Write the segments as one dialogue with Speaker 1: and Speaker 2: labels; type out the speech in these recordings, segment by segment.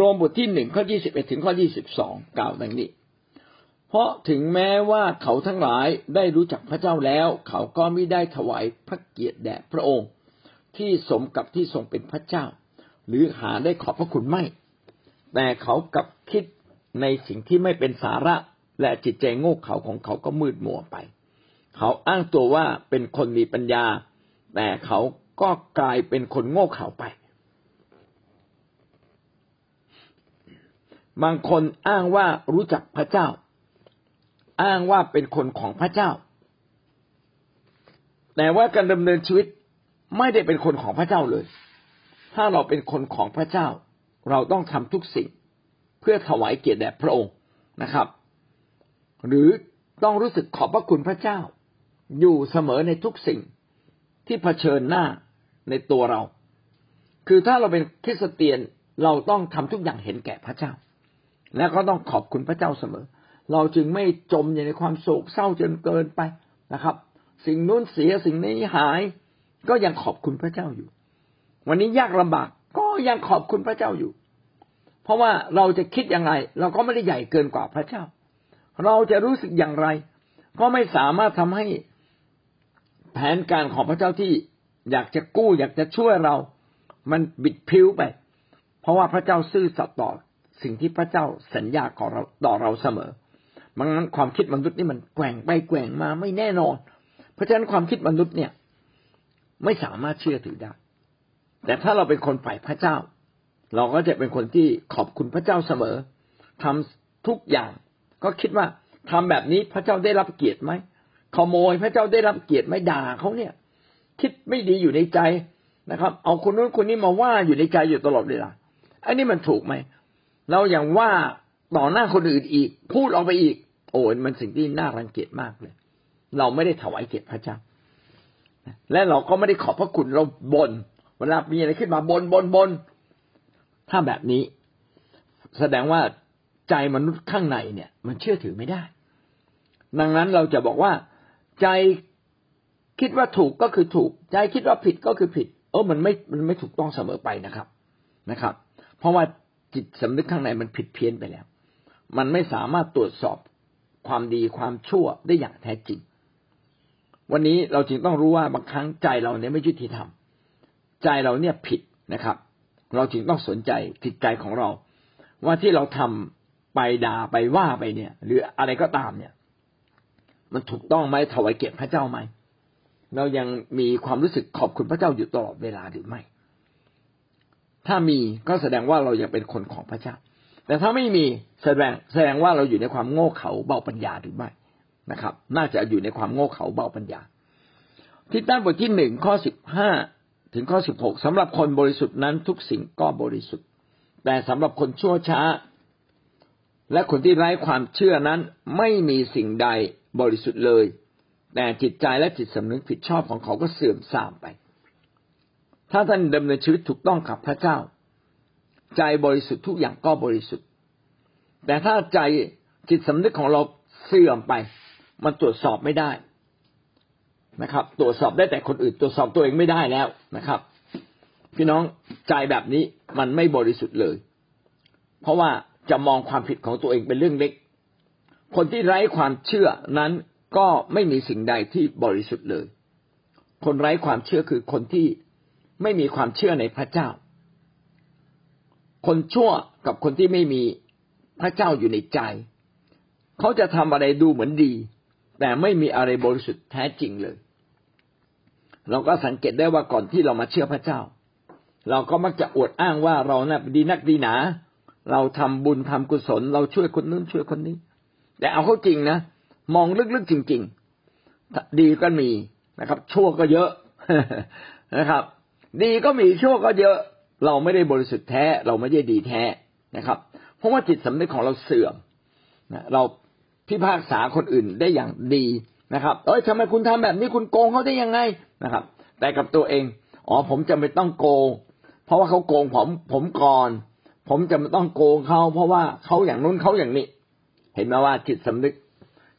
Speaker 1: รวมบทที่หนึ่งข้อยี่สิบเอ็ดถึงข้อยี่สิบสองกล่าวดังนี้ เพราะถึงแม้ว่าเขาทั้งหลายได้รู้จักพระเจ้าแล้ว เขาก็ไม่ได้ถวายพระเกียรติแด่พระองค์ ที่สมกับที่ทรงเป็นพระเจ้า หรือหาได้ขอบพระคุณไม่ แต่เขากลับคิดในสิ่งที่ไม่เป็นสาระและจิตใจโง่เขลาของเขาก็มืดมัวไป เขาอ้างตัวว่าเป็นคนมีปัญญา แต่เขาก็กลายเป็นคนโง่เขลาไป บางคนอ้างว่ารู้จักพระเจ้า อ้างว่าเป็นคนของพระเจ้า แต่ว่าการดำเนินชีวิตไม่ได้เป็นคนของพระเจ้าเลย ถ้าเราเป็นคนของพระเจ้า เราต้องทำทุกสิ่ง เพื่อถวายเกียรติแด่พระองค์นะครับ หรือต้องรู้สึกขอบพระคุณพระเจ้า อยู่เสมอในทุกสิ่งที่เผชิญหน้าในตัวเรา คือถ้าเราเป็นคริสเตียนเราต้องทำทุกอย่างเห็นแก่พระเจ้า และก็ต้องขอบคุณพระเจ้าเสมอ เราจึงไม่จมอยู่ในความโศกเศร้าจนเกินไปนะครับ สิ่งนู้นเสียสิ่งนี้หาย ก็ยังขอบคุณพระเจ้าอยู่ วันนี้ยากลำบากก็ยังขอบคุณพระเจ้าอยู่ เพราะว่าเราจะคิดยังไงเราก็ไม่ได้ใหญ่เกินกว่าพระเจ้า เราจะรู้สึกอย่างไร ก็ไม่สามารถทำให้แผนการของพระเจ้าที่อยากจะกู้อยากจะช่วยเรา มันบิดพิ้วไป เพราะว่าพระเจ้าซื่อสัตย์ต่อ สิ่งที่พระเจ้าสัญญาขอเราต่อเราเสมอมันนั้นความคิดมนุษย์นี่มันแกว่งไปแกว่งมาไม่แน่นอน เพราะฉะนั้นความคิดมนุษย์เนี่ย ไม่สามารถเชื่อถือได้ แต่ถ้าเราเป็นคนฝ่ายพระเจ้า เราก็จะเป็นคนที่ขอบคุณพระเจ้าเสมอทำทุกอย่างก็คิดว่าทำแบบนี้พระเจ้าได้รับเกียรติไหมขโมยพระเจ้าได้รับเกียรติไหมด่าเขาเนี่ย คิดไม่ดีอยู่ในใจนะครับ เอาคนนู้นคนนี้มาว่าอยู่ในใจอยู่ตลอดเวลาอันนี้มันถูกไหม เราอย่างว่าต่อหน้าคนอื่นอีก พูดออกไปอีก โอ้มันสิ่งที่น่ารังเกียจมากเลย เราไม่ได้ถวายเกียรติพระเจ้า และเราก็ไม่ได้ขอบพระคุณเราบน่นเวลามีอะไรขึ้นมาบนบนบนถ้าแบบนี้ แสดงว่าใจมนุษย์ข้างในเนี่ย มันเชื่อถือไม่ได้ ดังนั้นเราจะบอกว่า ใจคิดว่าถูกก็คือถูก ใจคิดว่าผิดก็คือผิด เออมันไม่มันไม่ถูกต้องเสมอไปนะครับนะครับ เพราะว่า จิตสำนึกข้างในมันผิดเพี้ยนไปแล้ว มันไม่สามารถตรวจสอบความดีความชั่วได้อย่างแท้จริง วันนี้เราจึงต้องรู้ว่าบางครั้งใจเราเนี่ยไม่ยุติธรรม ใจเราเนี่ยผิดนะครับ เราจึงต้องสนใจจิตใจของเรา ว่าที่เราทำไปด่าไปว่าไปเนี่ย หรืออะไรก็ตามเนี่ย มันถูกต้องไหมถวายเกียรติพระเจ้าไหมเรายังมีความรู้สึกขอบคุณพระเจ้าอยู่ตลอดเวลาหรือไม่ ถ้ามีก็แสดงว่าเรายังเป็นคนของพระเจ้า แต่ถ้าไม่มีแสดงแสดงว่าเราอยู่ในความโง่เขลาเบาปัญญาหรือไม่นะครับ น่าจะอยู่ในความโง่เขลาเบาปัญญาที่ตั้บทที่หนึ่งข้อสิบห้าถึงข้อสิบหกสำหรับคนบริสุทธิ์นั้นทุกสิ่งก็บริสุทธิ์ แต่สำหรับคนชั่วช้า และคนที่ไร้ความเชื่อนั้นไม่มีสิ่งใดบริสุทธิ์เลย แต่จิตใจและจิตสำนึกผิดชอบของเขาก็เสื่อมทรามไป ถ้าท่านดำเนินชีวิตถูกต้องกับพระเจ้า ใจบริสุทธิ์ทุกอย่างก็บริสุทธิ์ แต่ถ้าใจจิตสำนึกของเราเสื่อมไป มันตรวจสอบไม่ได้นะครับ ตรวจสอบได้แต่คนอื่น ตรวจสอบตัวเองไม่ได้แล้วนะครับ พี่น้องใจแบบนี้มันไม่บริสุทธิ์เลย เพราะว่าจะมองความผิดของตัวเองเป็นเรื่องเล็ก คนที่ไร้ความเชื่อนั้นก็ไม่มีสิ่งใดที่บริสุทธิ์เลย คนไร้ความเชื่อคือคนที่ ไม่มีความเชื่อในพระเจ้า คนชั่วกับคนที่ไม่มีพระเจ้าอยู่ในใจ เขาจะทำอะไรดูเหมือนดี แต่ไม่มีอะไรบริสุทธิ์แท้จริงเลย เราก็สังเกตได้ว่าก่อนที่เรามาเชื่อพระเจ้า เราก็มักจะอวดอ้างว่าเรานะ่ะดีนักดีหนา เราทำบุญทำกุศล เราช่วยคนนู้นช่วยคนนี้ แต่เอาเข้าจริงนะมองลึกๆจริง ๆ ดีก็มีนะครับ ชั่วก็เยอะนะครับ ดีก็มีชั่วก็เยอะ เราไม่ได้บริสุทธิ์แท้ เราไม่ได้ดีแท้นะครับ เพราะว่าจิตสำนึกของเราเสื่อมนะเราพิพากษาคนอื่นได้อย่างดีนะครับ เอ้ยทำไมคุณทำแบบนี้คุณโกงเขาได้ยังไงนะครับ แต่กับตัวเอง อ๋อผมจะไม่ต้องโกง เพราะว่าเขาโกงผมผมก่อน ผมจะไม่ต้องโกงเขาเพราะว่าเขาอย่างนู้นเขาอย่างนี้ เห็นไหมว่าจิตสำนึก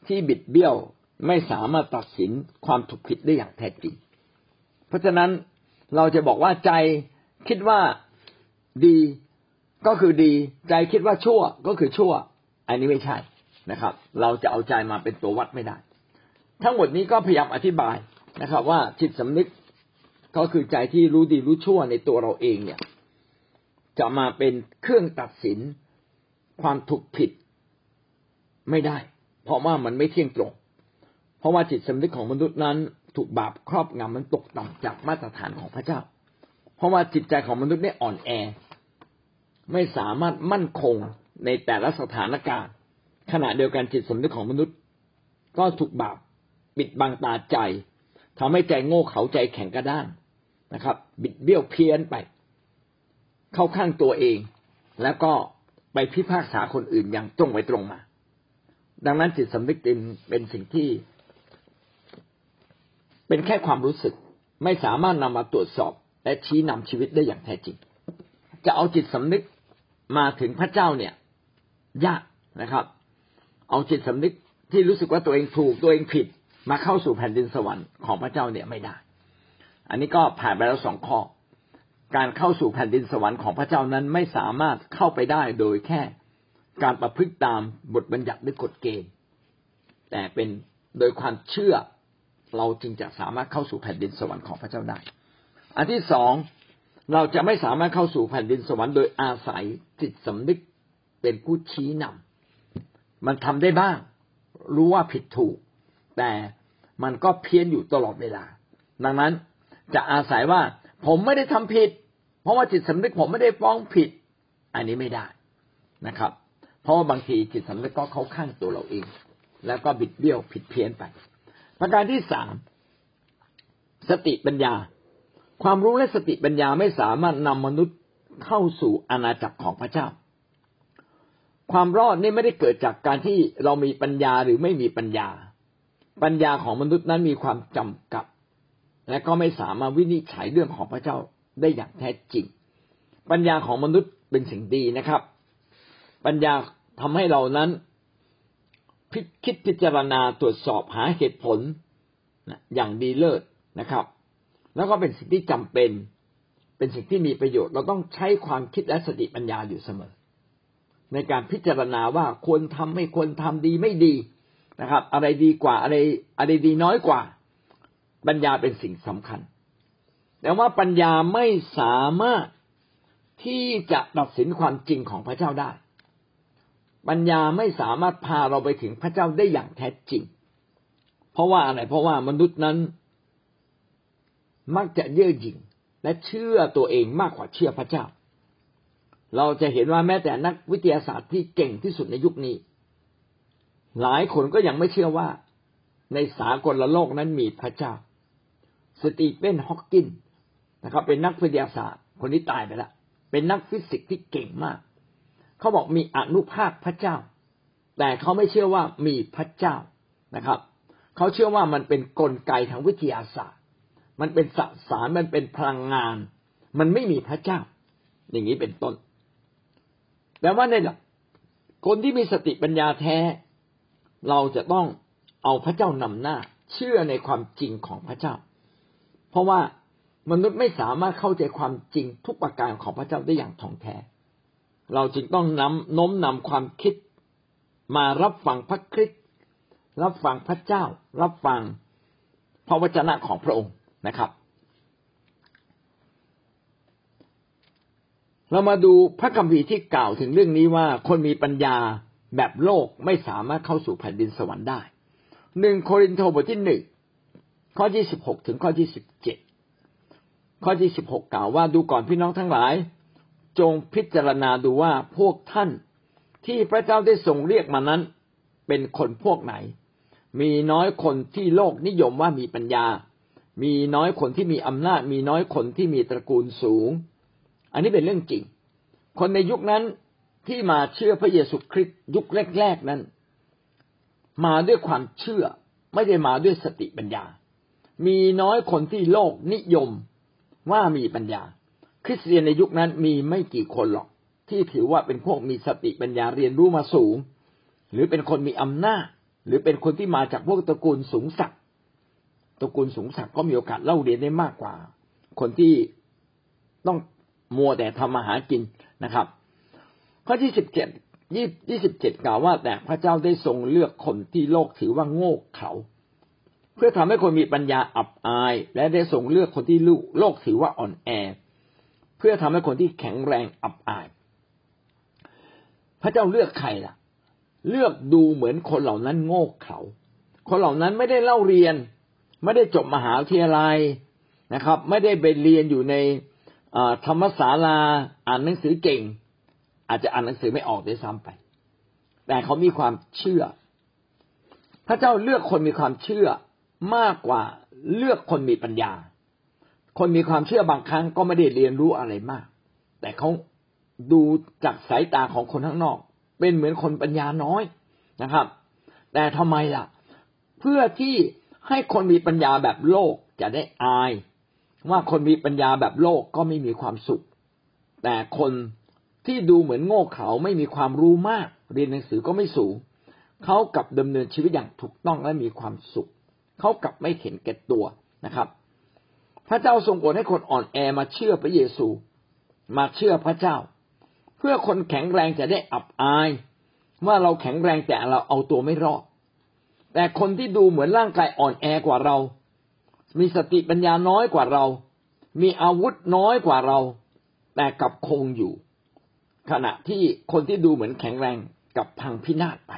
Speaker 1: ที่บิดเบี้ยวไม่สามารถตัดสินความถูกผิดได้อย่างแท้จริง เพราะฉะนั้น เราจะบอกว่าใจคิดว่าดีก็คือดี ใจคิดว่าชั่วก็คือชั่ว อันนี้ไม่ใช่นะครับ เราจะเอาใจมาเป็นตัววัดไม่ได้ ทั้งหมดนี้ก็พยายามอธิบายนะครับ ว่าจิตสำนึกก็คือใจที่รู้ดีรู้ชั่วในตัวเราเองเนี่ย จะมาเป็นเครื่องตัดสินความถูกผิดไม่ได้ เพราะว่ามันไม่เที่ยงตรง เพราะว่าจิตสำนึกของมนุษย์นั้น ถูกบาปครอบงำมันตกต่ำจากมาตรฐานของพระเจ้า เพราะว่าจิตใจของมนุษย์เนี่ยอ่อนแอ ไม่สามารถมั่นคงในแต่ละสถานการณ์ ขณะเดียวกันจิตสำนึกของมนุษย์ ก็ถูกบาปปิดบังตาใจทำให้ใจโง่เขาใจแข็งกระด้างนะครับ บิดเบี้ยวเพี้ยนไป เข้าข้างตัวเอง แล้วก็ไปพิพากษาคนอื่นอย่างตรงไปตรงมา ดังนั้นจิตสำนึกเป็นเป็นสิ่งที่ เป็นแค่ความรู้สึกไม่สามารถนำมาตรวจสอบ และชี้นำชีวิตได้อย่างแท้จริง จะเอาจิตสำนึกมาถึงพระเจ้าเนี่ย ยากนะครับ เอาจิตสำนึกที่รู้สึกว่าตัวเองถูกตัวเองผิดมาเข้าสู่แผ่นดินสวรรค์ของพระเจ้าเนี่ยไม่ได้ อันนี้ก็ผ่านไปแล้วสองข้อ การเข้าสู่แผ่นดินสวรรค์ของพระเจ้านั้นไม่สามารถเข้าไปได้โดยแค่การประพฤติตามบทบัญญัติหรือกฎเกณฑ์ แต่เป็นโดยความเชื่อ เราจึงจะสามารถเข้าสู่แผ่นดินสวรรค์ของพระเจ้าได้ อันที่สองเราจะไม่สามารถเข้าสู่แผ่นดินสวรรค์โดยอาศัยจิตสำนึกเป็นผู้ชี้นำมันทำได้บ้าง รู้ว่าผิดถูก แต่มันก็เพี้ยนอยู่ตลอดเวลา ดังนั้นจะอาศัยว่าผมไม่ได้ทำผิด เพราะว่าจิตสำนึกผมไม่ได้ฟ้องผิด อันนี้ไม่ได้นะครับ เพราะว่าบางทีจิตสำนึกก็เข้าข้างตัวเราเอง แล้วก็บิดเบี้ยวผิดเพี้ยนไป ประการที่สามสติปัญญา ความรู้และสติปัญญาไม่สามารถนำมนุษย์เข้าสู่อาณาจักรของพระเจ้า ความรอดนี่ไม่ได้เกิดจากการที่เรามีปัญญาหรือไม่มีปัญญา ปัญญาของมนุษย์นั้นมีความจำกัด และก็ไม่สามารถวินิจฉัยเรื่องของพระเจ้าได้อย่างแท้จริง ปัญญาของมนุษย์เป็นสิ่งดีนะครับ ปัญญาทำให้เรานั้น คิดพิจารณาตรวจสอบหาเหตุผลอย่างดีเลิศนะครับ แล้วก็เป็นสิ่งที่จำเป็น เป็นสิ่งที่มีประโยชน์ เราต้องใช้ความคิดและสติปัญญาอยู่เสมอ ในการพิจารณาว่าควรทำไม่ควรทำดีไม่ดีนะครับ อะไรดีกว่าอะไรอะไรดีน้อยกว่า ปัญญาเป็นสิ่งสำคัญ แต่ว่าปัญญาไม่สามารถที่จะตัดสินความจริงของพระเจ้าได้ ปัญญาไม่สามารถพาเราไปถึงพระเจ้าได้อย่างแท้จริง เพราะว่าอะไรเพราะว่ามนุษย์นั้น มักจะเย่อหยิ่งและเชื่อตัวเองมากกว่าเชื่อพระเจ้า เราจะเห็นว่าแม้แต่นักวิทยาศาสตร์ที่เก่งที่สุดในยุคนี้ หลายคนก็ยังไม่เชื่อว่า ในสากลโลกนั้นมีพระเจ้า สตีเฟนฮอกกินนะครับ เป็นนักวิทยาศาสตร์ คนนี้ตายไปแล้วเป็นนักฟิสิกส์ที่เก่งมาก เขาบอกมีอนุภาคพระเจ้า แต่เขาไม่เชื่อว่ามีพระเจ้านะครับ เขาเชื่อว่ามันเป็นนกลไกทางวิทยาศาสตร์ มันเป็นสสารมันเป็นพลังงาน มันไม่มีพระเจ้า อย่างนี้เป็นต้นแต่ว่าในหลักคนที่มีสติปัญญาแท้ เราจะต้องเอาพระเจ้านำหน้า เชื่อในความจริงของพระเจ้า เพราะว่ามนุษย์ไม่สามารถเข้าใจความจริงทุกประการของพระเจ้าได้อย่างท่องแท้ เราจึงต้องนำน้มนำความคิดมารับฟังพระคริสต์รับฟังพระเจ้า รับฟังพระวจนะของพระองค์นะครับ เรามาดูพระคัมภีร์ที่กล่าวถึงเรื่องนี้ว่าคนมีปัญญาแบบโลกไม่สามารถเข้าสู่แผ่นดินสวรรค์ได้หนึ่งโครินธ์บทที่หนึ่งข้อที่สิบหกถึงข้อที่สิบเจ็ดข้อที่สิบหกกล่าวว่าดูก่อนพี่น้องทั้งหลาย จงพิจารณาดูว่าพวกท่านที่พระเจ้าได้ทรงเรียกมานั้น เป็นคนพวกไหน มีน้อยคนที่โลกนิยมว่ามีปัญญา มีน้อยคนที่มีอำนาจ มีน้อยคนที่มีตระกูลสูง อันนี้เป็นเรื่องจริง คนในยุคนั้นที่มาเชื่อพระเยซูคริสต์ยุคแรกๆนั้น มาด้วยความเชื่อไม่ได้มาด้วยสติปัญญา มีน้อยคนที่โลกนิยมว่ามีปัญญา คริสเตียนในยุคนั้นมีไม่กี่คนหรอก ที่ถือว่าเป็นพวกมีสติปัญญาเรียนรู้มาสูง หรือเป็นคนมีอำนาจ หรือเป็นคนที่มาจากพวกตระกูลสูงสักตระกูลสูงสักก็มีโอกาสเล่าเรียนได้มากกว่า คนที่ต้องมัวแต่ทำมาหากินนะครับ ข้อที่สิบเจ็ดยี่ยี่สิบเจ็ดกล่าวว่า แต่พระเจ้าได้ทรงเลือกคนที่โลกถือว่าโง่เขลาเพื่อทำให้คนมีปัญญาอับอาย และได้ทรงเลือกคนที่โลกถือว่าอ่อนแอ พื่อทำให้คนที่แข็งแรงอับอาย พระเจ้าเลือกใครล่ะ เลือกดูเหมือนคนเหล่านั้นโง่เขลาคนเหล่านั้นไม่ได้เล่าเรียน ไม่ได้จบมหาวิทยาลัยนะครับ ไม่ได้ไปเรียนอยู่ในธรรมศาลาอ่านหนังสือเก่ง อาจจะอ่านหนังสือไม่ออกด้วยซ้ำไป แต่เขามีความเชื่อ พระเจ้าเลือกคนมีความเชื่อมากกว่าเลือกคนมีปัญญา คนมีความเชื่อบางครั้งก็ไม่ได้เรียนรู้อะไรมาก แต่เขาดูจากสายตาของคนข้างนอก เป็นเหมือนคนปัญญาน้อยนะครับ แต่ทำไมล่ะ เพื่อที่ให้คนมีปัญญาแบบโลกจะได้อาย ว่าคนมีปัญญาแบบโลกก็ไม่มีความสุข แต่คนที่ดูเหมือนโง่เขลาไม่มีความรู้มาก เรียนหนังสือก็ไม่สูงเขากลับดำเนินชีวิตอย่างถูกต้องและมีความสุขเขากลับไม่เห็นแก่ตัวนะครับ พระเจ้าทรงโปรดให้คนอ่อนแอมาเชื่อพระเยซู มาเชื่อพระเจ้า เพื่อคนแข็งแรงจะได้อับอาย ว่าเราแข็งแรงแต่เราเอาตัวไม่รอด แต่คนที่ดูเหมือนร่างกายอ่อนแอกว่าเรา มีสติปัญญาน้อยกว่าเรา มีอาวุธน้อยกว่าเรา แต่กับคงอยู่ ขณะที่คนที่ดูเหมือนแข็งแรงกับพังพินาศไป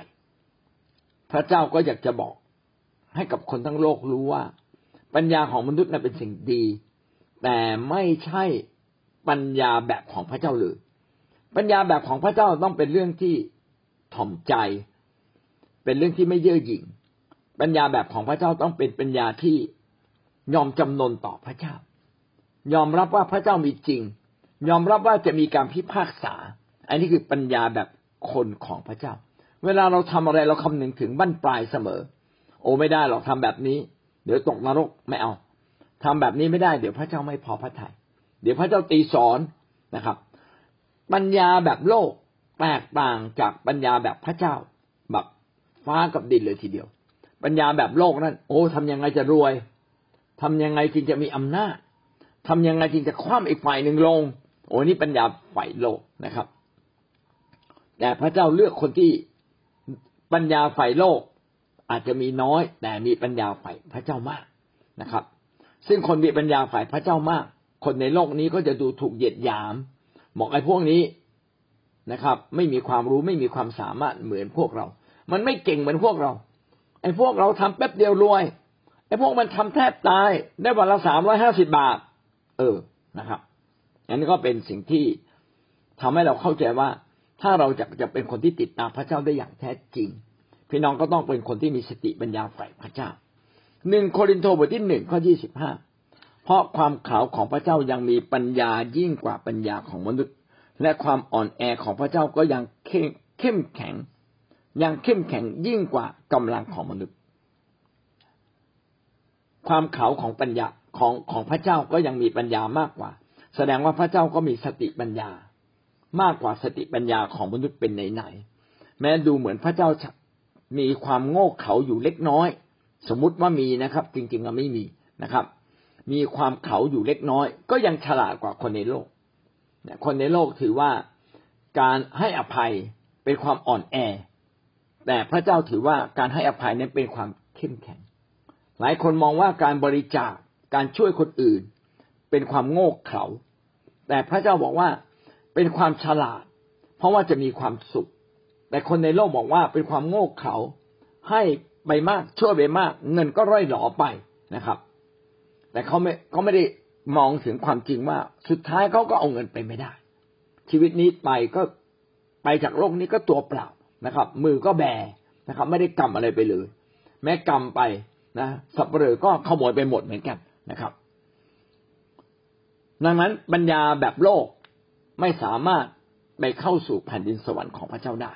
Speaker 1: พระเจ้าก็อยากจะบอกให้กับคนทั้งโลกรู้ว่า ปัญญาของมนุษย์นั้นเป็นสิ่งดี แต่ไม่ใช่ปัญญาแบบของพระเจ้าเลยปัญญาแบบของพระเจ้าต้องเป็นเรื่องที่ถ่อมใจ เป็นเรื่องที่ไม่เย่อหยิ่ง ปัญญาแบบของพระเจ้าต้องเป็นปัญญาที่ยอมจำนนต่อพระเจ้า ยอมรับว่าพระเจ้ามีจริง ยอมรับว่าจะมีการพิพากษา อันนี้คือปัญญาแบบคนของพระเจ้า เวลาเราทำอะไรเราคำนึงถึงบั้นปลายเสมอ โอ้ไม่ได้หรอกทำแบบนี้ เดี๋ยวตกนรกไม่เอาทำแบบนี้ไม่ได้ เดี๋ยวพระเจ้าไม่พอพระทยัยเดี๋ยวพระเจ้าตีสอนนะครับ ปัญญาแบบโลกแตกต่างจากปัญญาแบบพระเจ้า แบบฟ้ากับดินเลยทีเดียว ปัญญาแบบโลกนั้น โอ้ทำยังไงจะรวยทำยังไงจึงจะมีอำนาจทำยังไงจึงจะคว่ำอีกฝ่ายหนึ่งลง โอ้นี่ปัญญาฝ่ายโลกนะครับ แต่พระเจ้าเลือกคนที่ปัญญาฝ่ายโลก อาจจะมีน้อย แต่มีปัญญาฝ่ายพระเจ้ามากนะครับ ซึ่งคนมีปัญญาฝ่ายพระเจ้ามาก คนในโลกนี้ก็จะดูถูกเหยียดหยามบอกไอ้พวกนี้นะครับ ไม่มีความรู้ไม่มีความสามารถเหมือนพวกเรา มันไม่เก่งเหมือนพวกเรา ไอ้พวกเราทำแป๊บเดียวรวยไอ้พวกมันทำแทบตายได้วันละสามร้อยห้าสิบาท เออนะครับ อันนี้ก็เป็นสิ่งที่ทำให้เราเข้าใจว่า ถ้าเราจะจะเป็นคนที่ติดตามพระเจ้าได้อย่างแท้จริง พี่น้องก็ต้องเป็นคนที่มีสติปัญญาฝ่ายพระเจ้าหนึ่งโครินโตบทที่หนึ่งข้อยี่สิบห้าเพราะความขาวของพระเจ้ายังมีปัญญายิ่งกว่าปัญญาของมนุษย์ และความอ่อนแอของพระเจ้าก็ยังเข้มแข็ง ยังเข้มแข็งยิ่งกว่ากำลังของมนุษย์ ความเขาของปัญญาของของพระเจ้าก็ยังมีปัญญามากกว่า แสดงว่าพระเจ้าก็มีสติปัญญา มากกว่าสติปัญญาของมนุษย์เป็นไหนๆแม้ดูเหมือนพระเจ้า มีความโง่เขลาอยู่เล็กน้อย สมมุติว่ามีนะครับ จริงๆก็ไม่มีนะครับ มีความเขาอยู่เล็กน้อย ก็ยังฉลาดกว่าคนในโลกคนในโลกถือว่าการให้อภัยเป็นความอ่อนแอ แต่พระเจ้าถือว่าการให้อภัยนั้นเป็นความเข้มแข็ง หลายคนมองว่าการบริจาคการช่วยคนอื่น เป็นความโง่เขลาแต่พระเจ้าบอกว่าเป็นความฉลาด เพราะว่าจะมีความสุข แต่คนในโลกบอกว่าเป็นความโง่เขลาให้ไปมากช่วยไปมาก เงินก็ร่อยหลอไปนะครับ แต่เขาไม่เขาไม่ได้มองถึงความจริงว่า สุดท้ายเขาก็เอาเงินไปไม่ได้ ชีวิตนี้ไปก็ไปจากโลกนี้ก็ตัวเปล่านะครับ มือก็แบนะครับ ไม่ได้กำอะไรไปเลย แม้กำไปนะสับเปลือก็ขโมยไปหมดเหมือนกันนะครับ ดังนั้นปัญญาแบบโลกไม่สามารถไปเข้าสู่แผ่นดินสวรรค์ของพระเจ้าได้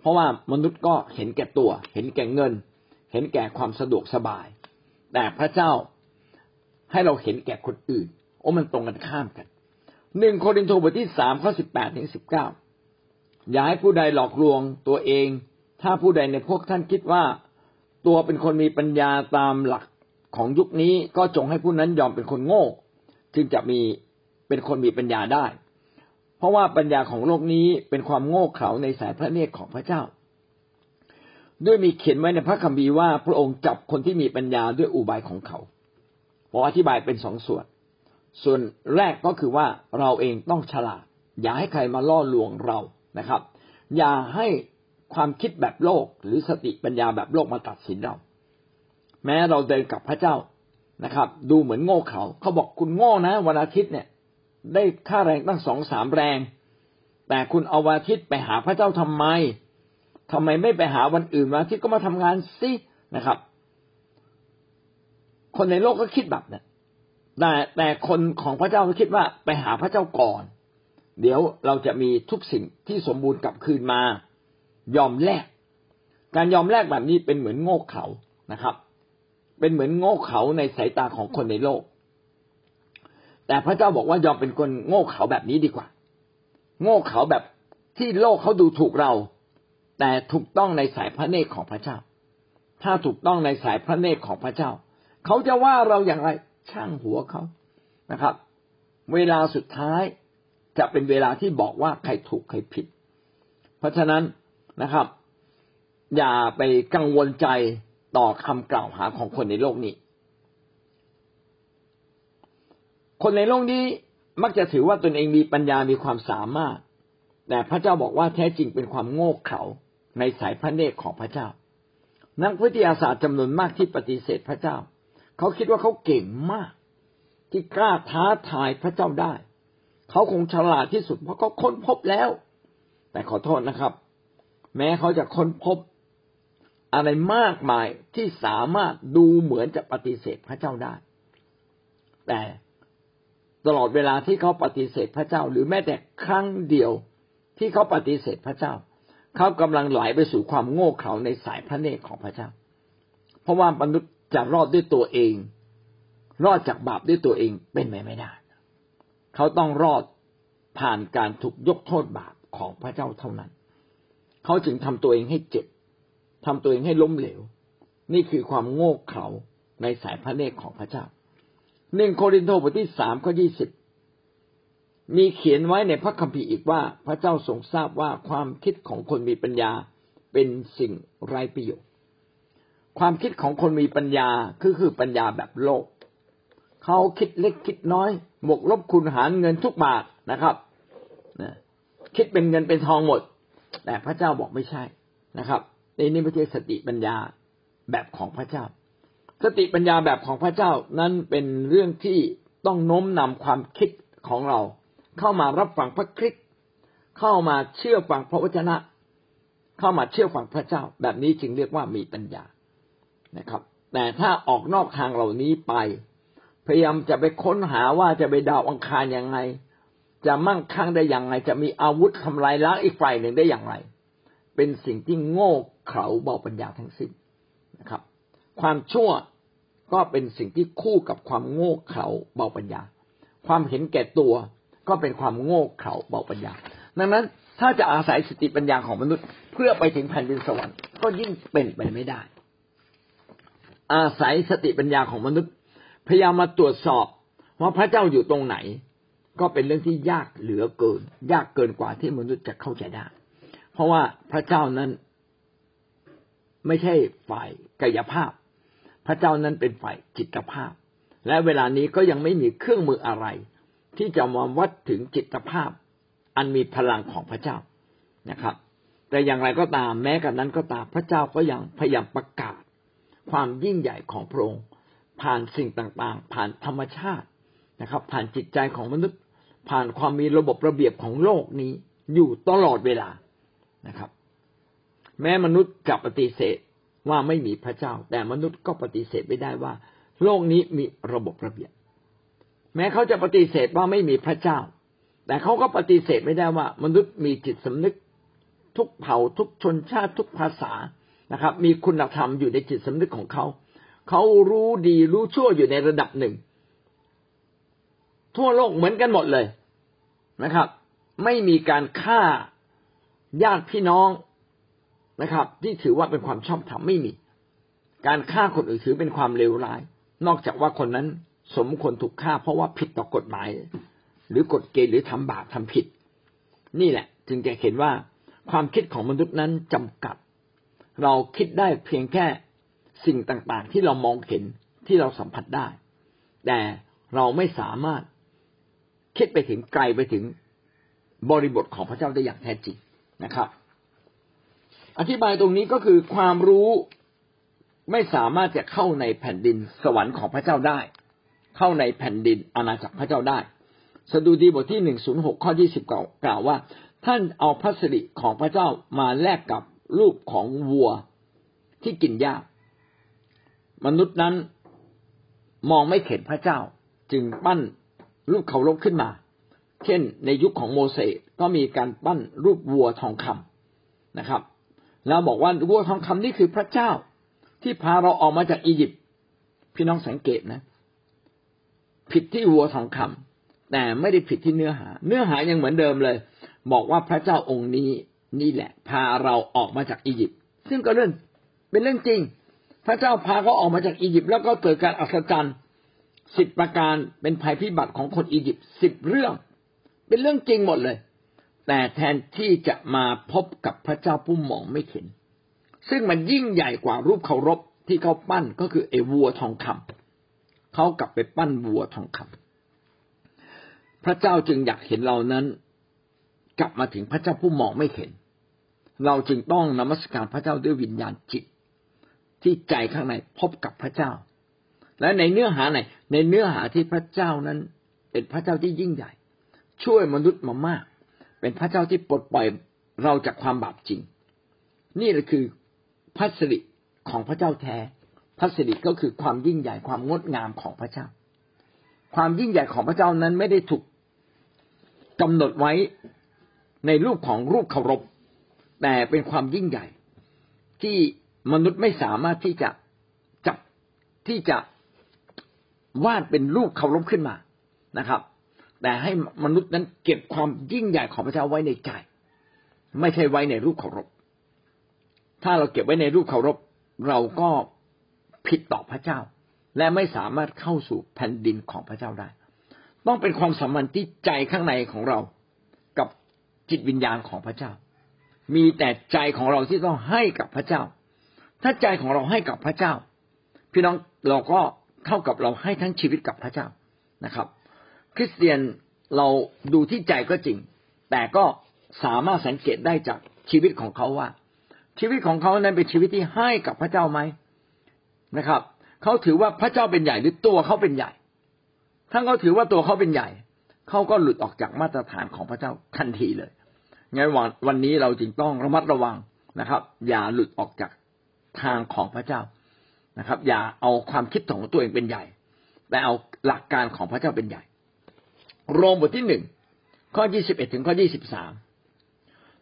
Speaker 1: เพราะว่ามนุษย์ก็เห็นแก่ตัว เห็นแก่เงิน เห็นแก่ความสะดวกสบาย แต่พระเจ้าให้เราเห็นแก่คนอื่น โอ้มันตรงกันข้ามกันหนึ่งโครินธ์บทที่สามข้อสิบแปดถึงสิบเก้าอย่าให้ผู้ใดหลอกลวงตัวเอง ถ้าผู้ใดในพวกท่านคิดว่า ตัวเป็นคนมีปัญญาตามหลักของยุคนี้ก็จงให้ผู้นั้นยอมเป็นคนโง่ จึงจะมีเป็นคนมีปัญญาได้ เพราะว่าปัญญาของโลกนี้เป็นความโง่เขลาในสายพระเนตรของพระเจ้า ด้วยมีเขียนไว้ในพระคัมภีร์ว่าพระองค์จับคนที่มีปัญญาด้วยอุบายของเขาผมอธิบายเป็นสองส่วน ส่วนแรกก็คือว่าเราเองต้องฉลาด อย่าให้ใครมาล่อลวงเรานะครับ อย่าให้ความคิดแบบโลกหรือสติปัญญาแบบโลกมาตัดสินเรา แม้เราเดินกับพระเจ้านะครับ ดูเหมือนโง่เขาเขาบอกคุณโง่นะวันอาทิตย์เนี่ย ได้ค่าแรงตั้งสองสามแรง แต่คุณเอาวันอาทิตย์ไปหาพระเจ้าทำไมทำไมไม่ไปหาวันอื่นวันอาทิตย์ก็มาทำงานสินะครับ คนในโลกก็คิดแบบนั้นแต่แต่คนของพระเจ้าคิดว่าไปหาพระเจ้าก่อน เดี๋ยวเราจะมีทุกสิ่งที่สมบูรณ์กลับคืนมา ยอมแลกการยอมแลกแบบนี้เป็นเหมือนโง่เขานะครับ เป็นเหมือนโง่เขาในสายตาของคนในโลก แต่พระเจ้าบอกว่ายอมเป็นคนโง่เขาแบบนี้ดีกว่า โง่เขาแบบที่โลกเขาดูถูกเรา แต่ถูกต้องในสายพระเนตรของพระเจ้า ถ้าถูกต้องในสายพระเนตรของพระเจ้า เขาจะว่าเราอย่างไรช่างหัวเขานะครับ เวลาสุดท้ายจะเป็นเวลาที่บอกว่าใครถูกใครผิด เพราะฉะนั้นนะครับ อย่าไปกังวลใจต่อคำกล่าวหาของคนในโลกนี้ คนในโลกนี้มักจะถือว่าตนเองมีปัญญามีความสามารถ แต่พระเจ้าบอกว่าแท้จริงเป็นความโง่เขลาในสายพระเนตรของพระเจ้า นักวิทยาศาสตร์จำนวนมากที่ปฏิเสธพระเจ้า เขาคิดว่าเขาเก่งมาก ที่กล้าท้าทายพระเจ้าได้ เขาคงฉลาดที่สุดเพราะเขาค้นพบแล้ว แต่ขอโทษนะครับ แม้เขาจะค้นพบ อะไรมากมายที่สามารถดูเหมือนจะปฏิเสธพระเจ้าได้ แต่ ตลอดเวลาที่เขาปฏิเสธพระเจ้า หรือแม้แต่ครั้งเดียวที่เขาปฏิเสธพระเจ้า เขากำลังไหลไปสู่ความโง่เขลาในสายพระเนตรของพระเจ้า เพราะว่ามนุษย์จะรอดด้วยตัวเอง รอดจากบาปด้วยตัวเองเป็นไปไม่ได้เขาต้องรอดผ่านการถูกยกโทษบาปของพระเจ้าเท่านั้น เขาจึงทำตัวเองให้เจ็บทำตัวเองให้ล้มเหลว นี่คือความโง่เขลาในสายพระเนตรของพระเจ้า หนึ่งโครินธ์บทที่สามข้อยี่สิบมีเขียนไว้ในพระคัมภีร์อีกว่า พระเจ้าทรงทราบว่าความคิดของคนมีปัญญาเป็นสิ่งไร้ประโยชน์ ความคิดของคนมีปัญญาคือคือปัญญาแบบโลก เขาคิดเล็กคิดน้อยบวกลบคูณหารเงินทุกบาทนะครับคิดเป็นเงินเป็นทองหมด แต่พระเจ้าบอกไม่ใช่นะครับในนี่ไม่ใช่สติปัญญาแบบของพระเจ้า สติปัญญาแบบของพระเจ้านั้นเป็นเรื่องที่ต้องโน้มนำความคิดของเรา เข้ามารับฟังพระคริสต์เข้ามาเชื่อฟังพระวจนะ เข้ามาเชื่อฟังพระเจ้า แบบนี้จึงเรียกว่ามีปัญญานะครับ แต่ถ้าออกนอกทางเหล่านี้ไป พยายามจะไปค้นหาว่าจะไปดาวอังคารยังไง จะมั่งคั่งได้อย่างไร จะมีอาวุธทำลายล้างอีกฝ่ายหนึ่งได้อย่างไร เป็นสิ่งที่โง่เขลาเบาปัญญาทั้งสิ้น ความชั่วก็เป็นสิ่งที่คู่กับความโง่เขลาเบาปัญญา ความเห็นแก่ตัวก็เป็นความโง่เขลาเบาปัญญา ดังนั้นถ้าจะอาศัยสติปัญญาของมนุษย์ เพื่อไปถึงแผ่นดินสวรรค์ก็ยิ่งเป็นไปไม่ได้ อาศัยสติปัญญาของมนุษย์ พยายามมาตรวจสอบว่าพระเจ้าอยู่ตรงไหน ก็เป็นเรื่องที่ยากเหลือเกิน ยากเกินกว่าที่มนุษย์จะเข้าใจได้ เพราะว่าพระเจ้านั้นไม่ใช่ฝ่ายกายภาพ พระเจ้านั้นเป็นฝ่ายจิตภาพ และเวลานี้ก็ยังไม่มีเครื่องมืออะไร ที่จะมาวัดถึงจิตภาพ อันมีพลังของพระเจ้านะครับ แต่อย่างไรก็ตามแม้กันนั้นก็ตามพระเจ้าก็ยังพยายามประกาศ ความยิ่งใหญ่ของพระองค์ผ่านสิ่งต่างๆ ผ่านธรรมชาตินะครับ ผ่านจิตใจของมนุษย์ ผ่านความมีระบบระเบียบของโลกนี้อยู่ตลอดเวลานะครับ แม้มนุษย์จะปฏิเสธ ว่าไม่มีพระเจ้า แต่มนุษย์ก็ปฏิเสธไม่ได้ว่า โลกนี้มีระบบระเบียบ แม้เขาจะปฏิเสธว่าไม่มีพระเจ้า แต่เขาก็ปฏิเสธไม่ได้ว่า มนุษย์มีจิตสำนึกทุกเผ่าทุกชนชาติทุกภาษานะครับ มีคุณธรรมอยู่ในจิตสำนึกของเขา เขารู้ดีรู้ชั่วอยู่ในระดับหนึ่ง ทั่วโลกเหมือนกันหมดเลยนะครับ ไม่มีการฆ่าญาติพี่น้อง นะครับ ที่ถือว่าเป็นความชอบธรรมไม่มี การฆ่าคนอื่นถือเป็นความเลวร้าย นอกจากว่าคนนั้นสมควรถูกฆ่า เพราะว่าผิดต่อกฎหมาย หรือกฎเกณฑ์หรือทำบาปทำผิด นี่แหละ จึงจะเห็นว่าความคิดของมนุษย์นั้นจำกัด เราคิดได้เพียงแค่สิ่งต่างๆ ที่เรามองเห็นที่เราสัมผัสได้ แต่เราไม่สามารถคิดไปถึงไกลไปถึงบริบทของพระเจ้าได้อย่างแท้จริงนะครับ อธิบายตรงนี้ก็คือความรู้ไม่สามารถจะเข้าในแผ่นดินสวรรค์ของพระเจ้าได้ เข้าในแผ่นดินอาณาจักรพระเจ้าได้ สดุดีบทที่หนึ่งศูนย์หกข้อยี่สิบกล่าวว่า ท่านเอาพระสิริของพระเจ้ามาแลกกับรูปของวัวที่กินหญ้ามนุษย์นั้นมองไม่เห็นพระเจ้า จึงปั้นรูปเคารพขึ้นมา เช่น ในยุคของโมเสสก็มีการปั้นรูปวัวทองคำนะครับ แล้วบอกว่าวัวทองคำนี่คือพระเจ้า ที่พาเราออกมาจากอียิปต์พี่น้องสังเกตนะ ผิดที่วัวทองคำแต่ไม่ได้ผิดที่เนื้อหา เนื้อหายังเหมือนเดิมเลย บอกว่าพระเจ้าองค์นี้นี่แหละ พาเราออกมาจากอียิปต์ซึ่งก็เรื่องเป็นเรื่องจริง พระเจ้าพาเขาออกมาจากอียิปต์แล้วก็เกิดการอัศจรรย์สิบประการเป็นภัยพิบัติของคนอียิปต์สิบเรื่อง เป็นเรื่องจริงหมดเลย แต่แทนที่จะมาพบกับพระเจ้าผู้มองไม่เห็น ซึ่งมันยิ่งใหญ่กว่ารูปเคารพที่เขาปั้นก็คือไอ้วัวทองคำเขากลับไปปั้นวัวทองคำพระเจ้าจึงอยากเห็นเรานั้น กลับมาถึงพระเจ้าผู้มองไม่เห็น เราจึงต้องนมัสการพระเจ้าด้วยวิญญาณจิต ที่ใจข้างในพบกับพระเจ้า และในเนื้อหาไหนในเนื้อหาที่พระเจ้านั้น เป็นพระเจ้าที่ยิ่งใหญ่ ช่วยมนุษย์มามาก เป็นพระเจ้าที่ปลดปล่อยเราจากความบาปจริง นี่แหละคือพระสิริของพระเจ้าแท้ พระสิริก็คือความยิ่งใหญ่ความงดงามของพระเจ้า ความยิ่งใหญ่ของพระเจ้านั้นไม่ได้ถูกกำหนดไว้ในรูปของรูปเคารพ แต่เป็นความยิ่งใหญ่ ที่มนุษย์ไม่สามารถที่จะจับที่จะวาดเป็นรูปเคารพขึ้นมานะครับ แต่ให้มนุษย์นั้นเก็บความยิ่งใหญ่ของพระเจ้าไว้ในใจ ไม่ใช่ไว้ในรูปเคารพ ถ้าเราเก็บไว้ในรูปเคารพ เราก็ผิดต่อพระเจ้า และไม่สามารถเข้าสู่แผ่นดินของพระเจ้าได้ ต้องเป็นความสัมพันธ์ที่ใจข้างในของเรา กับจิตวิญญาณของพระเจ้า มีแต่ใจของเราที่ต้องให้กับพระเจ้า ถ้าใจของเราให้กับพระเจ้า พี่น้องเราก็เท่ากับเราให้ทั้งชีวิตกับพระเจ้านะครับ คริสเตียนเราดูที่ใจก็จริง แต่ก็สามารถสังเกตได้จากชีวิตของเขาว่า ชีวิตของเขานั้นเป็นชีวิตที่ให้กับพระเจ้าไหมนะครับ เขาถือว่าพระเจ้าเป็นใหญ่หรือตัวเขาเป็นใหญ่ถ้าเขาถือว่าตัวเขาเป็นใหญ่ เขาก็หลุดออกจากมาตรฐานของพระเจ้าทันทีเลยงั้นวันวันนี้เราจึงต้องระมัดระวังนะครับ อย่าหลุดออกจากทางของพระเจ้านะครับ อย่าเอาความคิดของตัวเองเป็นใหญ่ แต่เอาหลักการของพระเจ้าเป็นใหญ่ โรมบทที่หนึ่งข้อยี่สิบเอ็ดถึงข้อยี่สิบสาม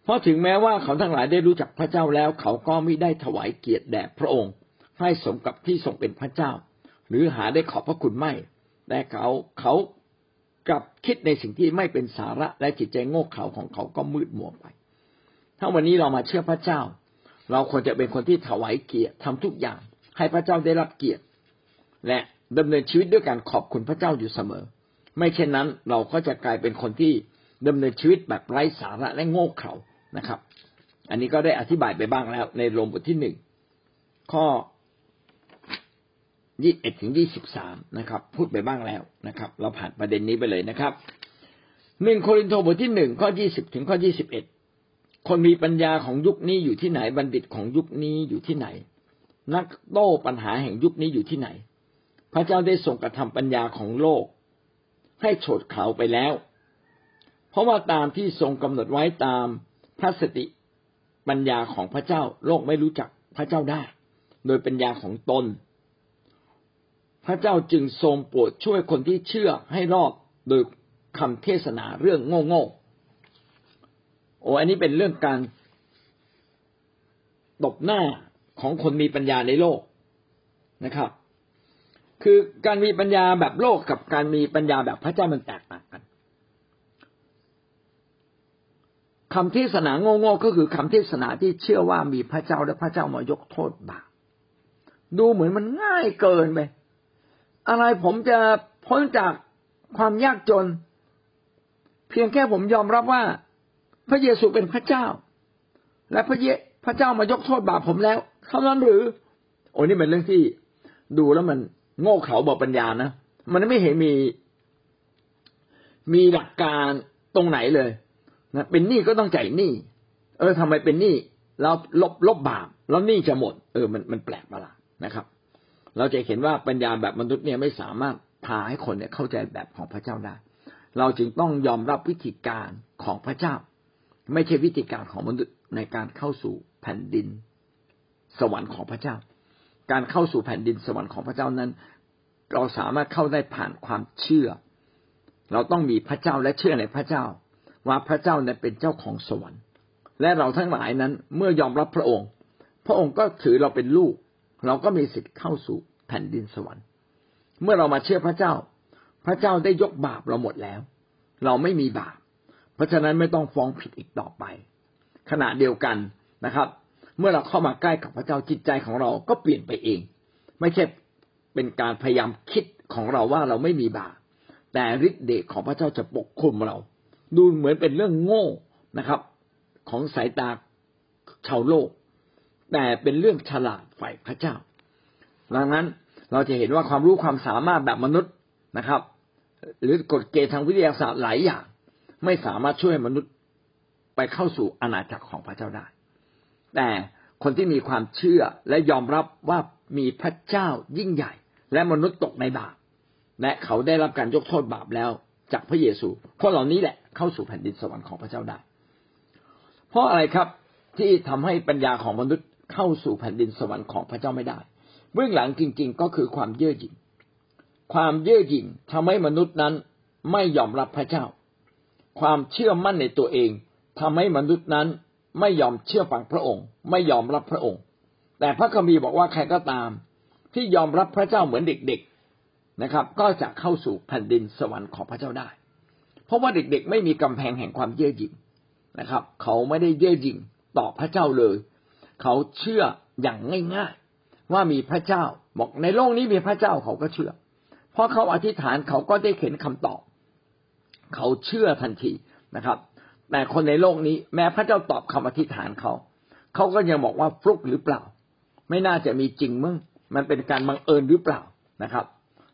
Speaker 1: เพราะถึงแม้ว่าเขาทั้งหลายได้รู้จักพระเจ้าแล้ว เขาก็ไม่ได้ถวายเกียรติแด่พระองค์ ให้สมกับที่ทรงเป็นพระเจ้า หรือหาได้ขอบพระคุณไม่แต่เขาเขากลับคิดในสิ่งที่ไม่เป็นสาระและจิตใจโง่เขลาของเขาก็มืดมัวไป ถ้าวันนี้เรามาเชื่อพระเจ้า เราควรจะเป็นคนที่ถวายเกียรติทำทุกอย่าง ให้พระเจ้าได้รับเกียรติ และดำเนินชีวิตด้วยการขอบคุณพระเจ้าอยู่เสมอ ไม่เช่นนั้นเราก็จะกลายเป็นคนที่ดำเนินชีวิตแบบไร้สาระและโง่เขลานะครับ อันนี้ก็ได้อธิบายไปบ้างแล้ว ในโรมบทที่หนึ่งข้อยี่สิบเอ็ดถึงยี่สิบสามนะครับ พูดไปบ้างแล้วนะครับ เราผ่านประเด็นนี้ไปเลยนะครับหนึ่งโครินธ์บทที่หนึ่งข้อยี่สิบถึงข้อยี่สิบเอ็ดคนมีปัญญาของยุคนี้อยู่ที่ไหนบัณฑิตของยุคนี้อยู่ที่ไหน นักโต้ปัญหาแห่งยุคนี้อยู่ที่ไหน พระเจ้าได้ทรงกระทำปัญญาของโลก ให้โฉดเขาไปแล้ว เพราะว่าตามที่ทรงกำหนดไว้ตามพระสติปัญญาของพระเจ้าโลกไม่รู้จักพระเจ้าได้ โดยปัญญาของตน พระเจ้าจึงทรงโปรดช่วยคนที่เชื่อให้รอดโดยคำเทศนาเรื่องโง่ๆโอ้อันนี้เป็นเรื่องการตบหน้าของคนมีปัญญาในโลกนะครับ คือการมีปัญญาแบบโลกกับการมีปัญญาแบบพระเจ้ามันแตกต่างกันคำเทศนาโง่ๆก็คือคำเทศนาที่เชื่อว่ามีพระเจ้าและพระเจ้ามายกโทษบาปดูเหมือนมันง่ายเกินไปอะไรผมจะพ้นจากความยากจน เพียงแค่ผมยอมรับว่า พระเยซูเป็นพระเจ้า และพระเยพระเจ้ามายกโทษบาปผมแล้วเท่านั้นหรือ โอ้นี่เป็นเรื่องที่ดูแล้วมัน โง่เขลาบอกปัญญานะมันไม่เห็นมี มีหลักการตรงไหนเลยนะเป็นหนี้ก็ต้องจ่ายหนี้เออทำไมเป็นหนี้แล้วลบลบบาปแล้วหนี้จะหมด เออมันมันแปลกประหลาดนะครับ เราจะเห็นว่าปัญญาแบบมนุษย์เนี่ยไม่สามารถพาให้คนเนี่ยเข้าใจแบบของพระเจ้าได้ เราจึงต้องยอมรับวิธีการของพระเจ้า ไม่ใช่วิธีการของมนุษย์ในการเข้าสู่แผ่นดิน สวรรค์ของพระเจ้า การเข้าสู่แผ่นดินสวรรค์ของพระเจ้านั้น เราสามารถเข้าได้ผ่านความเชื่อ เราต้องมีพระเจ้าและเชื่อในพระเจ้า ว่าพระเจ้าเนี่ยเป็นเจ้าของสวรรค์ และเราทั้งหลายนั้นเมื่อยอมรับพระองค์ พระองค์ก็ถือเราเป็นลูก เราก็มีสิทธิ์เข้าสู่แผ่นดินสวรรค์ เมื่อเรามาเชื่อพระเจ้า พระเจ้าได้ยกบาปเราหมดแล้ว เราไม่มีบาป เพราะฉะนั้นไม่ต้องฟ้องผิดอีกต่อไป ขณะเดียวกันนะครับ เมื่อเราเข้ามาใกล้กับพระเจ้าจิตใจของเราก็เปลี่ยนไปเอง ไม่ใช่เป็นการพยายามคิดของเราว่าเราไม่มีบาปแต่ฤทธิ์เดชของพระเจ้าจะปกคุมเรา ดูเหมือนเป็นเรื่องโง่นะครับ ของสายตาชาวโลก แต่เป็นเรื่องฉลาดฝ่ายพระเจ้า ดังนั้นเราจะเห็นว่าความรู้ความสามารถแบบมนุษย์นะครับ หรือกฎเกณฑ์ทางวิทยาศาสตร์หลายอย่าง ไม่สามารถช่วยมนุษย์ไปเข้าสู่อาณาจักรของพระเจ้าได้ แต่คนที่มีความเชื่อและยอมรับว่ามีพระเจ้ายิ่งใหญ่ และมนุษย์ตกในบาปและเขาได้รับการยกโทษบาปแล้วจากพระเยซูคนเหล่านี้แหละเข้าสู่แผ่นดินสวรรค์ของพระเจ้าได้ เพราะอะไรครับที่ทำให้ปัญญาของมนุษย์เข้าสู่แผ่นดินสวรรค์ของพระเจ้าไม่ได้ เบื้องหลังจริง ๆ ก็คือความเย่อหยิ่งความเย่อหยิ่งทำให้มนุษย์นั้นไม่ยอมรับพระเจ้า ความเชื่อมั่นในตัวเองทำให้มนุษย์นั้น ไม่ยอมเชื่อฟังพระองค์ ไม่ยอมรับพระองค์ แต่พระคัมภีร์บอกว่าใครก็ตาม ที่ยอมรับพระเจ้าเหมือนเด็ก ๆนะครับ ก็จะเข้าสู่แผ่นดินสวรรค์ของพระเจ้าได้ เพราะว่าเด็กๆ ไม่มีกำแพงแห่งความเย่อหยิ่งนะครับ เขาไม่ได้เย่อหยิ่งต่อพระเจ้าเลย เขาเชื่ออย่างง่ายๆ ว่ามีพระเจ้าบอกในโลกนี้มีพระเจ้าเขาก็เชื่อ เพราะเขาอธิษฐานเขาก็ได้เห็นคำตอบ เขาเชื่อทันทีนะครับ แต่คนในโลกนี้ แม้พระเจ้าตอบคำอธิษฐานเขาเขาก็ยังบอกว่าฟลุกหรือเปล่า ไม่น่าจะมีจริงมั้งมันเป็นการบังเอิญหรือเปล่านะครับ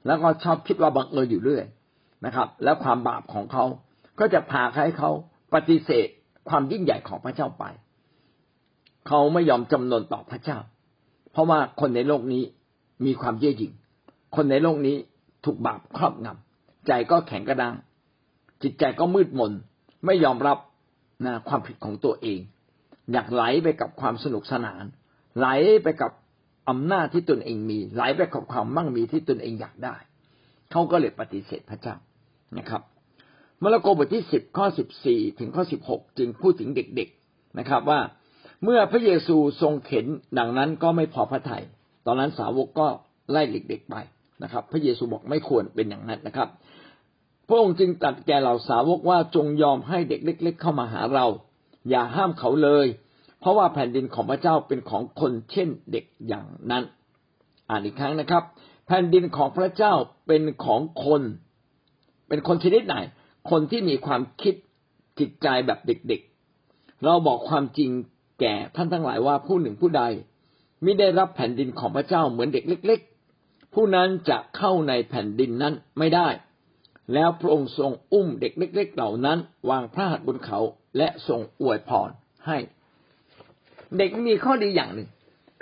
Speaker 1: แล้วก็ชอบคิดว่าบังเอิญอยู่เรื่อยนะครับ แล้วความบาปของเขาก็จะพาให้เขาปฏิเสธความยิ่งใหญ่ของพระเจ้าไป เขาไม่ยอมจำนนต่อพระเจ้า เพราะว่าคนในโลกนี้มีความเย่อหยิ่ง คนในโลกนี้ถูกบาปครอบงำใจก็แข็งกระด้างจิตใจก็มืดมน ไม่ยอมรับนะความผิดของตัวเอง อยากไหลไปกับความสนุกสนาน ไหลไปกับอำนาจที่ตนเองมี ไหลไปกับความมั่งมีที่ตนเองอยากได้เขาก็เลยปฏิเสธพระเจ้านะครับมาระโกบทที่สิบข้อสิบสี่ถึงข้อสิบหกจึงพูดถึงเด็กๆนะครับ ว่าเมื่อพระเยซูทรงเข็นดังนั้นก็ไม่พอพระทยัยตอนนั้นสาวกก็ไล่เด็กๆไปนะครับ พระเยซูบอกไม่ควรเป็นอย่างนั้นนะครับ ระองค์จึงตัดแก่เหล่าสาวกว่าจงยอมให้เด็กเล็ก ๆ เข้ามาหาเรา อย่าห้ามเขาเลย เพราะว่าแผ่นดินของพระเจ้าเป็นของคนเช่นเด็กอย่างนั้น อ่านอีกครั้งนะครับ แผ่นดินของพระเจ้าเป็นของคน เป็นคนชนิดไหน คนที่มีความคิดจิตใจแบบเด็กๆ เราบอกความจริงแก่ท่านทั้งหลายว่าผู้หนึ่งผู้ใดไม่ได้รับแผ่นดินของพระเจ้าเหมือนเด็กเล็ก ๆ ผู้นั้นจะเข้าในแผ่นดินนั้นไม่ได้ แล้วพระองค์ทรงอุ้มเด็กเล็ก ๆ เหล่านั้น วางพระหัตถ์บนเขาและทรงอวยพรให้ เด็กมีข้อดีอย่างหนึ่ง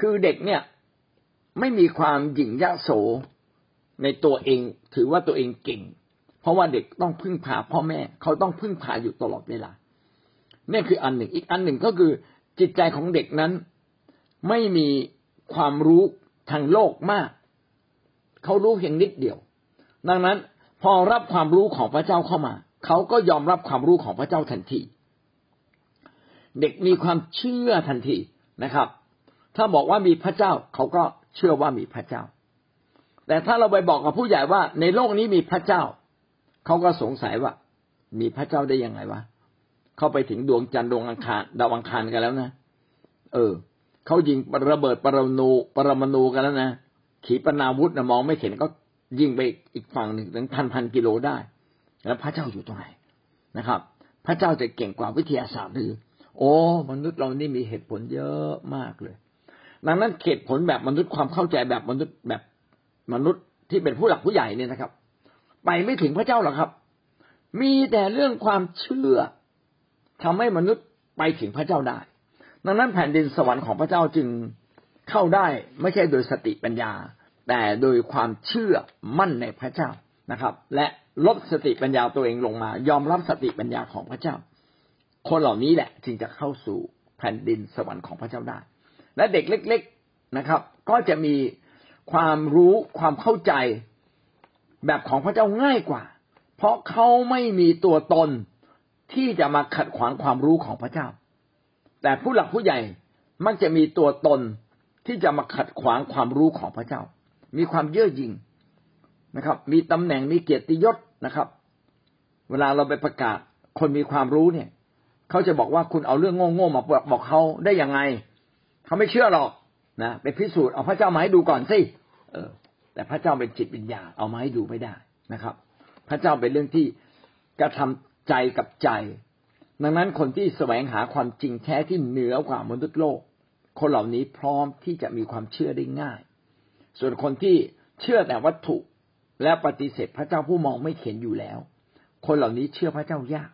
Speaker 1: คือเด็กเนี่ยไม่มีความหยิ่งยะโสในตัวเอง ถือว่าตัวเองเก่ง เพราะว่าเด็กต้องพึ่งพาพ่อแม่ เขาต้องพึ่งพาอยู่ตลอดเวลานี่คืออันหนึ่งอีกอันหนึ่งก็คือจิตใจของเด็กนั้นไม่มีความรู้ทางโลกมาก เขารู้เพียงนิดเดียว ดังนั้น พอรับความรู้ของพระเจ้าเข้ามา เขาก็ยอมรับความรู้ของพระเจ้าทันที เด็กมีความเชื่อทันทีนะครับ ถ้าบอกว่ามีพระเจ้า เขาก็เชื่อว่ามีพระเจ้า แต่ถ้าเราไปบอกกับผู้ใหญ่ว่า ในโลกนี้มีพระเจ้า เขาก็สงสัยว่า มีพระเจ้าได้ยังไงวะเขาไปถึงดวงจันทร์ดวงอังคารดาวอังคารกันแล้วนะเออเขายิงระเบิดปรมาณูปรมาณูกันแล้วนะขีปนาวุธนะมองไม่เห็นก็ ยิงไปอีกฝั่งหนึ่งถึงพันพันกิโลได้ แล้วพระเจ้าอยู่ตรงไหนนะครับ พระเจ้าจะเก่งกว่าวิทยาศาสตร์หรือ โอ้มนุษย์เรานี่มีเหตุผลเยอะมากเลย ดังนั้นเหตุผลแบบมนุษย์ความเข้าใจแบบมนุษย์แบบมนุษย์ที่เป็นผู้หลักผู้ใหญ่เนี่ยนะครับ ไปไม่ถึงพระเจ้าหรอกครับ มีแต่เรื่องความเชื่อทำให้มนุษย์ไปถึงพระเจ้าได้ ดังนั้นแผ่นดินสวรรค์ของพระเจ้าจึงเข้าได้ไม่ใช่โดยสติปัญญา แต่โดยความเชื่อมั่นในพระเจ้านะครับ และลดสติปัญญาตัวเองลงมา ยอมรับสติปัญญาของพระเจ้า คนเหล่านี้แหละจึงจะเข้าสู่แผ่นดินสวรรค์ของพระเจ้าได้ และเด็กเล็ก ๆนะครับ ก็จะมีความรู้ความเข้าใจแบบของพระเจ้าง่ายกว่า เพราะเขาไม่มีตัวตนที่จะมาขัดขวางความรู้ของพระเจ้า แต่ผู้หลักผู้ใหญ่มักจะมีตัวตนที่จะมาขัดขวางความรู้ของพระเจ้า มีความเย่อหยิ่งนะครับ มีตำแหน่งมีเกียรติยศนะครับ เวลาเราไปประกาศคนมีความรู้เนี่ยเขาจะบอกว่าคุณเอาเรื่องโง่ๆมาบอกเขาได้ยังไงเขาไม่เชื่อหรอกนะไปพิสูจน์เอาพระเจ้ามาให้ดูก่อนสิเออ แต่พระเจ้าเป็นจิตวิญญาณเอามาให้ดูไม่ได้นะครับ พระเจ้าเป็นเรื่องที่กระทำใจกับใจ ดังนั้นคนที่แสวงหาความจริงแท้ที่เหนือกว่ามนุษย์โลก คนเหล่านี้พร้อมที่จะมีความเชื่อได้ง่าย ส่วนคนที่เชื่อแต่วัตถุและปฏิเสธพระเจ้าผู้มองไม่เห็นอยู่แล้ว คนเหล่านี้เชื่อพระเจ้ายาก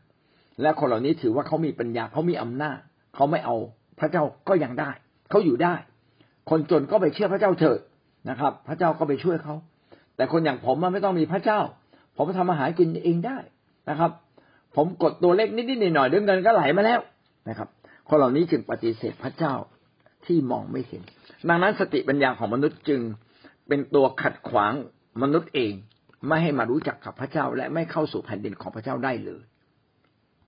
Speaker 1: และคนเหล่านี้ถือว่าเขามีปัญญาเขามีอำนาจเขาไม่เอาพระเจ้าก็ยังได้ เขาอยู่ได้ คนจนก็ไปเชื่อพระเจ้าเถิดนะครับ พระเจ้าก็ไปช่วยเขาแต่คนอย่างผมมันไม่ต้องมีพระเจ้า ผมทำอาหารกินเองได้นะครับ ผมกดตัวเลขนิดๆหน่อยๆเดี๋ยเงินก็ไหลมาแล้วนะครับ คนเหล่านี้จึงปฏิเสธพระเจ้าที่มองไม่เห็น ดังนั้นสติปัญญาของมนุษย์จึง เป็นตัวขัดขวางมนุษย์เอง ไม่ให้มารู้จักกับพระเจ้า และไม่เข้าสู่แผ่นดินของพระเจ้าได้เลย